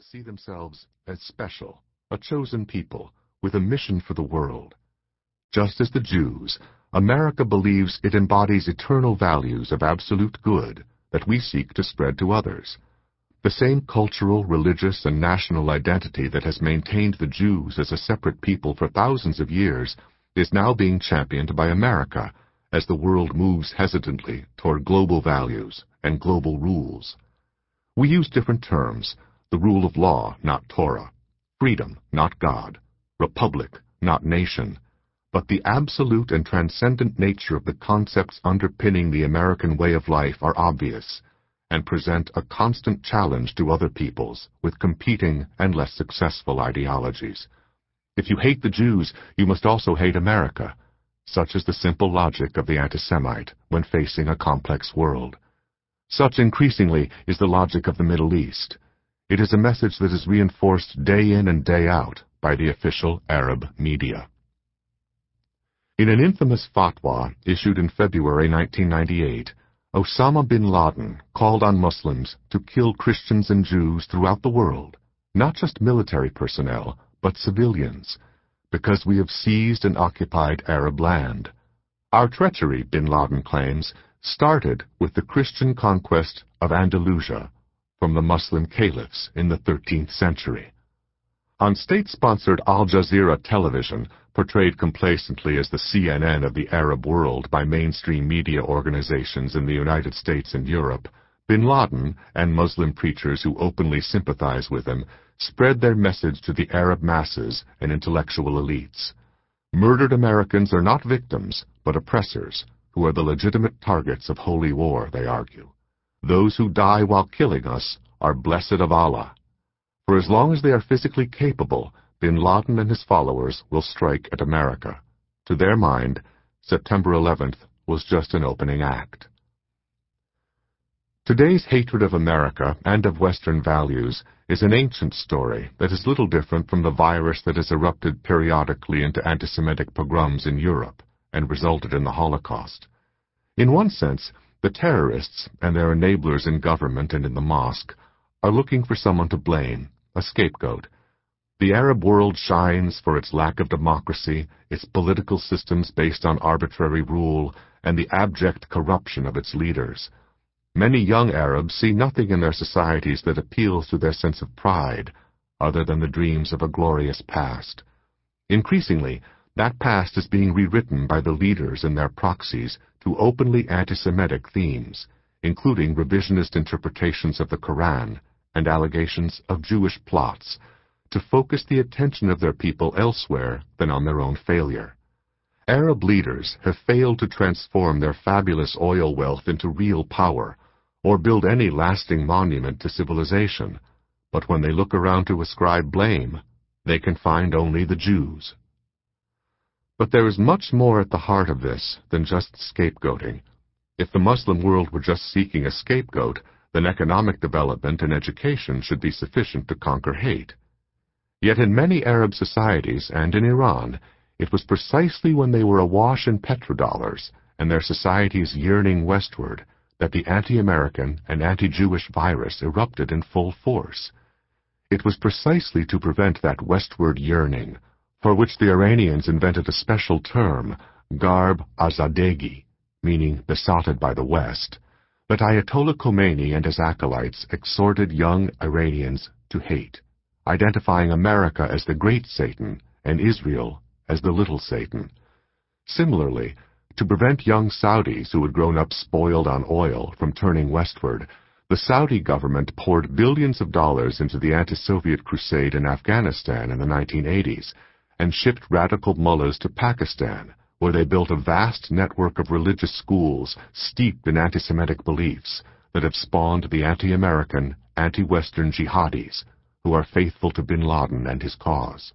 See themselves as special, a chosen people, with a mission for the world. Just as the Jews, America believes it embodies eternal values of absolute good that we seek to spread to others. The same cultural, religious, and national identity that has maintained the Jews as a separate people for thousands of years is now being championed by America as the world moves hesitantly toward global values and global rules. We use different terms, the rule of law, not Torah, freedom, not God, republic, not nation, but the absolute and transcendent nature of the concepts underpinning the American way of life are obvious and present a constant challenge to other peoples with competing and less successful ideologies. If you hate the Jews, you must also hate America. Such is the simple logic of the anti-Semite when facing a complex world. Such increasingly is the logic of the Middle East. It is a message that is reinforced day in and day out by the official Arab media. In an infamous fatwa issued in February 1998, Osama bin Laden called on Muslims to kill Christians and Jews throughout the world, not just military personnel, but civilians, because we have seized and occupied Arab land. Our treachery, bin Laden claims, started with the Christian conquest of Andalusia from the Muslim caliphs in the 13th century. On state-sponsored Al Jazeera television, portrayed complacently as the CNN of the Arab world by mainstream media organizations in the United States and Europe, bin Laden and Muslim preachers who openly sympathize with him spread their message to the Arab masses and intellectual elites. Murdered Americans are not victims, but oppressors, who are the legitimate targets of holy war, they argue. Those who die while killing us are blessed of Allah. For as long as they are physically capable, bin Laden and his followers will strike at America. To their mind, September 11th was just an opening act. Today's hatred of America and of Western values is an ancient story that is little different from the virus that has erupted periodically into anti-Semitic pogroms in Europe and resulted in the Holocaust. In one sense, the terrorists and their enablers in government and in the mosque are looking for someone to blame, a scapegoat. The Arab world shines for its lack of democracy, its political systems based on arbitrary rule, and the abject corruption of its leaders. Many young Arabs see nothing in their societies that appeals to their sense of pride, other than the dreams of a glorious past. Increasingly, that past is being rewritten by the leaders and their proxies to openly anti-Semitic themes, including revisionist interpretations of the Koran and allegations of Jewish plots, to focus the attention of their people elsewhere than on their own failure. Arab leaders have failed to transform their fabulous oil wealth into real power or build any lasting monument to civilization, but when they look around to ascribe blame, they can find only the Jews. But there is much more at the heart of this than just scapegoating. If the Muslim world were just seeking a scapegoat, then economic development and education should be sufficient to conquer hate. Yet in many Arab societies and in Iran, it was precisely when they were awash in petrodollars and their societies yearning westward that the anti-American and anti-Jewish virus erupted in full force. It was precisely to prevent that westward yearning, for which the Iranians invented a special term, Garb Azadegi, meaning besotted by the West, that Ayatollah Khomeini and his acolytes exhorted young Iranians to hate, identifying America as the great Satan and Israel as the little Satan. Similarly, to prevent young Saudis who had grown up spoiled on oil from turning westward, the Saudi government poured billions of dollars into the anti-Soviet crusade in Afghanistan in the 1980s and shipped radical mullahs to Pakistan, where they built a vast network of religious schools steeped in anti-Semitic beliefs that have spawned the anti-American, anti-Western jihadis who are faithful to bin Laden and his cause.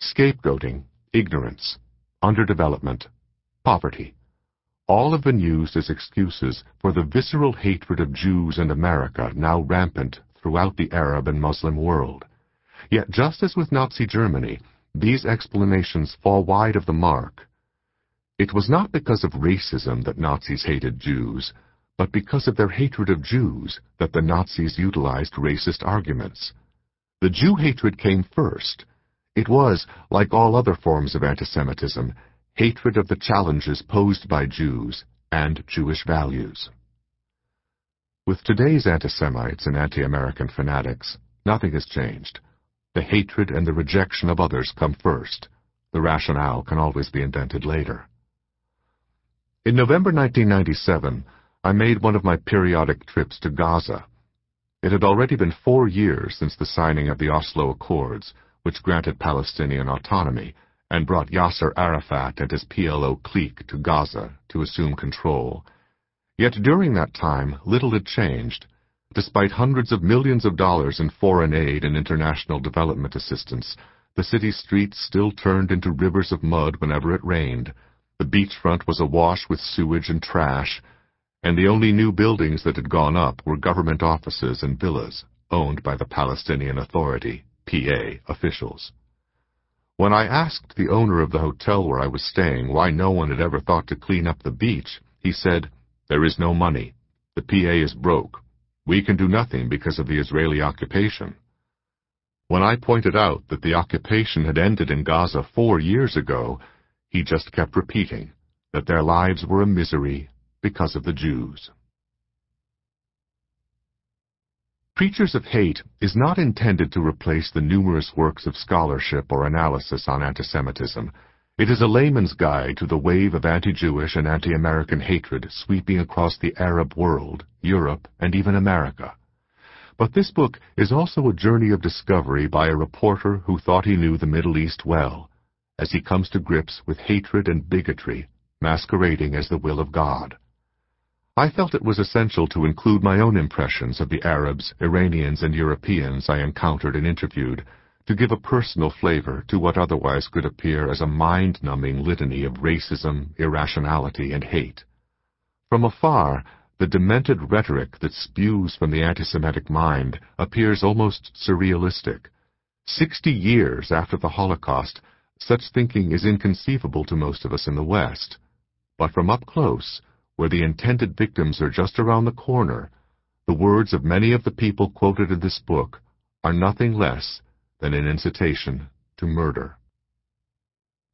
Scapegoating, ignorance, underdevelopment, poverty, all have been used as excuses for the visceral hatred of Jews and America now rampant throughout the Arab and Muslim world. Yet just as with Nazi Germany, these explanations fall wide of the mark. It was not because of racism that Nazis hated Jews, but because of their hatred of Jews that the Nazis utilized racist arguments. The Jew hatred came first. It was, like all other forms of antisemitism, hatred of the challenges posed by Jews and Jewish values. With today's anti-Semites and anti-American fanatics, nothing has changed. The hatred and the rejection of others come first. The rationale can always be invented later. In November 1997, I made one of my periodic trips to Gaza. It had already been four years since the signing of the Oslo Accords, which granted Palestinian autonomy and brought Yasser Arafat and his PLO clique to Gaza to assume control. Yet during that time, little had changed. Despite hundreds of millions of dollars in foreign aid and international development assistance, the city's streets still turned into rivers of mud whenever it rained. The beachfront was awash with sewage and trash, and the only new buildings that had gone up were government offices and villas owned by the Palestinian Authority, PA, officials. When I asked the owner of the hotel where I was staying why no one had ever thought to clean up the beach, he said, There is no money. The PA is broke. We can do nothing because of the Israeli occupation. When I pointed out that the occupation had ended in Gaza four years ago, he just kept repeating that their lives were a misery because of the Jews. Preachers of Hate is not intended to replace the numerous works of scholarship or analysis on antisemitism. It is a layman's guide to the wave of anti-Jewish and anti-American hatred sweeping across the Arab world, Europe, and even America. But this book is also a journey of discovery by a reporter who thought he knew the Middle East well, as he comes to grips with hatred and bigotry masquerading as the will of God. I felt it was essential to include my own impressions of the Arabs, Iranians, and Europeans I encountered and interviewed, to give a personal flavor to what otherwise could appear as a mind-numbing litany of racism, irrationality, and hate. From afar, the demented rhetoric that spews from the anti-Semitic mind appears almost surrealistic. Sixty years after the Holocaust, such thinking is inconceivable to most of us in the West. But from up close, where the intended victims are just around the corner, the words of many of the people quoted in this book are nothing less than an incitation to murder.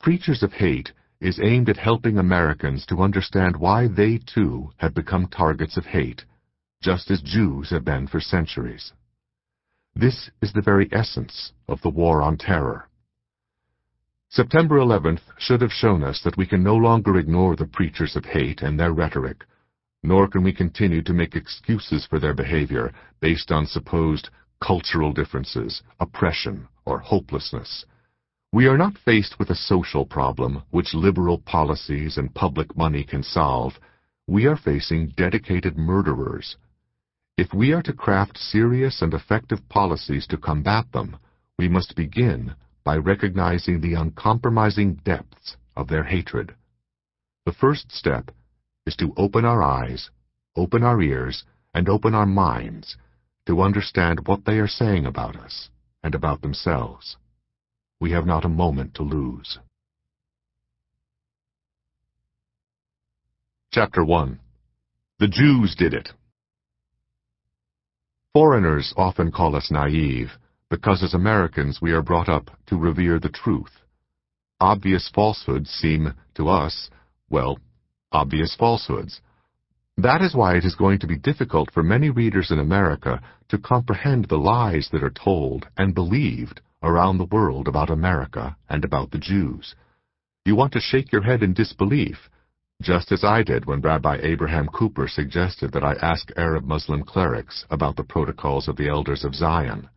Preachers of Hate is aimed at helping Americans to understand why they too have become targets of hate, just as Jews have been for centuries. This is the very essence of the War on Terror. September 11th should have shown us that we can no longer ignore the preachers of hate and their rhetoric, nor can we continue to make excuses for their behavior based on supposed cultural differences, oppression, or hopelessness. We are not faced with a social problem which liberal policies and public money can solve. We are facing dedicated murderers. If we are to craft serious and effective policies to combat them, we must begin by recognizing the uncompromising depths of their hatred. The first step is to open our eyes, open our ears, and open our minds to understand what they are saying about us and about themselves. We have not a moment to lose. Chapter 1 The Jews Did It Foreigners often call us naive because as Americans we are brought up to revere the truth. Obvious falsehoods seem, to us, well, obvious falsehoods. That is why it is going to be difficult for many readers in America to comprehend the lies that are told and believed around the world about America and about the Jews. You want to shake your head in disbelief, just as I did when Rabbi Abraham Cooper suggested that I ask Arab Muslim clerics about the protocols of the Elders of Zion.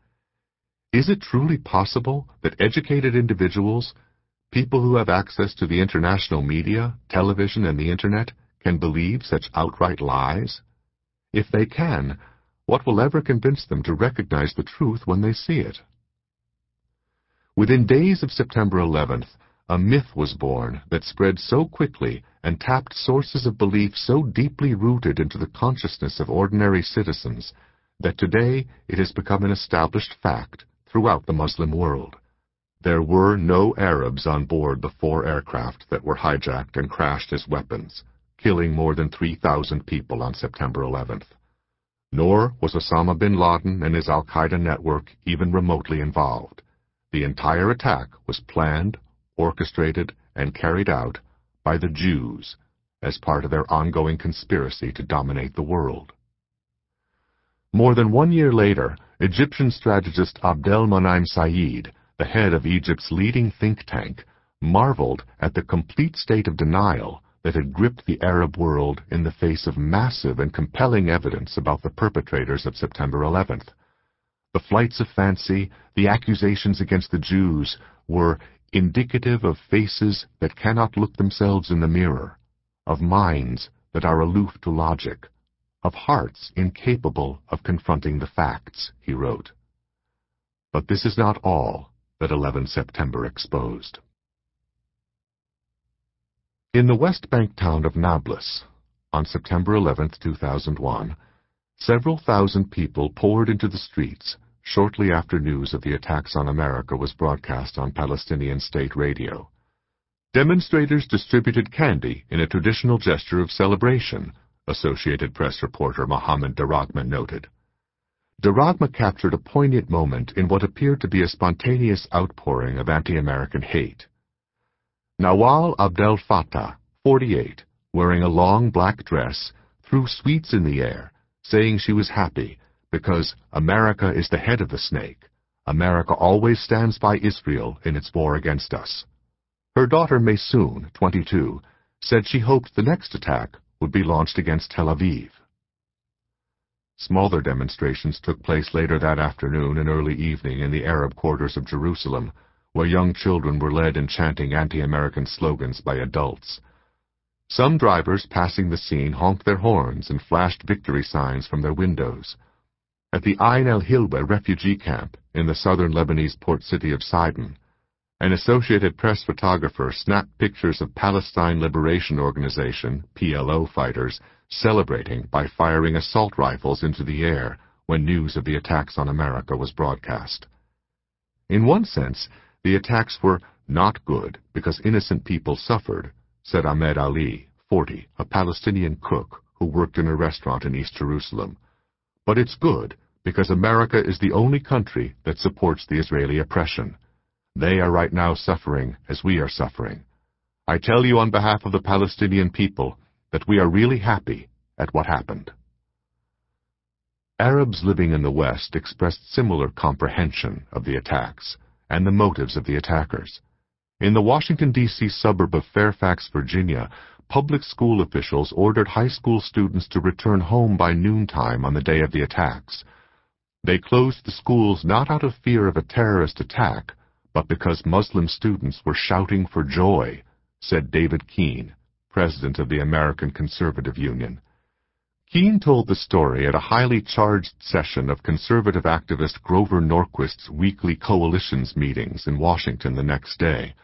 Is it truly possible that educated individuals, people who have access to the international media, television, and the Internet, can believe such outright lies? If they can, what will ever convince them to recognize the truth when they see it? Within days of September 11th, a myth was born that spread so quickly and tapped sources of belief so deeply rooted into the consciousness of ordinary citizens that today it has become an established fact throughout the Muslim world. There were no Arabs on board the four aircraft that were hijacked and crashed as weapons. Killing more than 3,000 people on September 11th. Nor was Osama bin Laden and his al-Qaeda network even remotely involved. The entire attack was planned, orchestrated, and carried out by the Jews as part of their ongoing conspiracy to dominate the world. More than one year later, Egyptian strategist Abdel Moneim Said, the head of Egypt's leading think tank, marveled at the complete state of denial that had gripped the Arab world in the face of massive and compelling evidence about the perpetrators of September 11th. The flights of fancy, the accusations against the Jews, were indicative of faces that cannot look themselves in the mirror, of minds that are aloof to logic, of hearts incapable of confronting the facts, he wrote. But this is not all that 11 September exposed. In the West Bank town of Nablus, on September 11, 2001, several thousand people poured into the streets shortly after news of the attacks on America was broadcast on Palestinian state radio. Demonstrators distributed candy in a traditional gesture of celebration, Associated Press reporter Mohammed Daragma noted. Daragma captured a poignant moment in what appeared to be a spontaneous outpouring of anti-American hate. Nawal Abdel Fattah, 48, wearing a long black dress, threw sweets in the air, saying she was happy because America is the head of the snake. America always stands by Israel in its war against us. Her daughter Maysoon, 22, said she hoped the next attack would be launched against Tel Aviv. Smaller demonstrations took place later that afternoon and early evening in the Arab quarters of Jerusalem, where young children were led in chanting anti-American slogans by adults. Some drivers passing the scene honked their horns and flashed victory signs from their windows. At the Ain el-Hilwa refugee camp in the southern Lebanese port city of Sidon, an Associated Press photographer snapped pictures of Palestine Liberation Organization, PLO fighters, celebrating by firing assault rifles into the air when news of the attacks on America was broadcast. In one sense, the attacks were not good because innocent people suffered, said Ahmed Ali, 40, a Palestinian cook who worked in a restaurant in East Jerusalem. But it's good because America is the only country that supports the Israeli oppression. They are right now suffering as we are suffering. I tell you on behalf of the Palestinian people that we are really happy at what happened. Arabs living in the West expressed similar comprehension of the attacks and the motives of the attackers. In the Washington, D.C. suburb of Fairfax, Virginia, public school officials ordered high school students to return home by noontime on the day of the attacks. They closed the schools not out of fear of a terrorist attack, but because Muslim students were shouting for joy, said David Keene, president of the American Conservative Union. Keene told the story at a highly charged session of conservative activist Grover Norquist's weekly coalitions meetings in Washington the next day.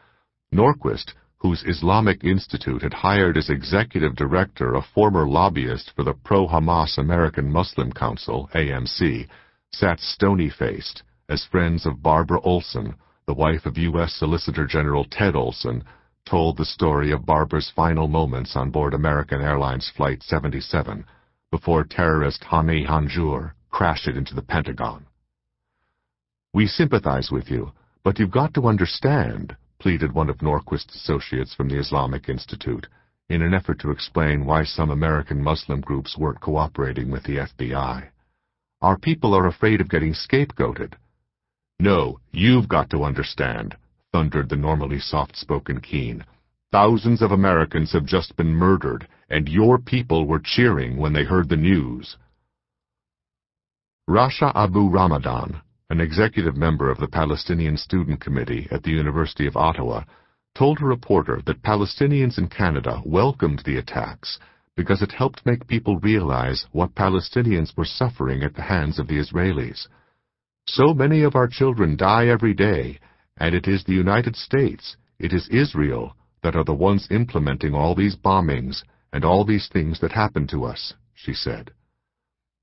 Norquist, whose Islamic Institute had hired as executive director a former lobbyist for the pro-Hamas American Muslim Council, AMC, sat stony-faced as friends of Barbara Olson, the wife of U.S. Solicitor General Ted Olson, told the story of Barbara's final moments on board American Airlines Flight 77 before terrorist Hani Hanjour crashed it into the Pentagon. We sympathize with you, but you've got to understand, pleaded one of Norquist's associates from the Islamic Institute, in an effort to explain why some American Muslim groups weren't cooperating with the FBI. Our people are afraid of getting scapegoated. No, you've got to understand, thundered the normally soft-spoken Keene. Thousands of Americans have just been murdered, and your people were cheering when they heard the news. Rasha Abu Ramadan, an executive member of the Palestinian Student Committee at the University of Ottawa, told a reporter that Palestinians in Canada welcomed the attacks because it helped make people realize what Palestinians were suffering at the hands of the Israelis. So many of our children die every day, and it is the United States, it is Israel, that are the ones implementing all these bombings and all these things that happen to us, she said.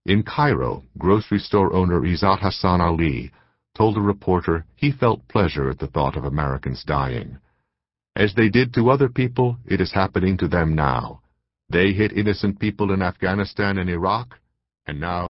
In Cairo, grocery store owner Izzat Hassan Ali told a reporter he felt pleasure at the thought of Americans dying. As they did to other people, it is happening to them now. They hit innocent people in Afghanistan and Iraq, and now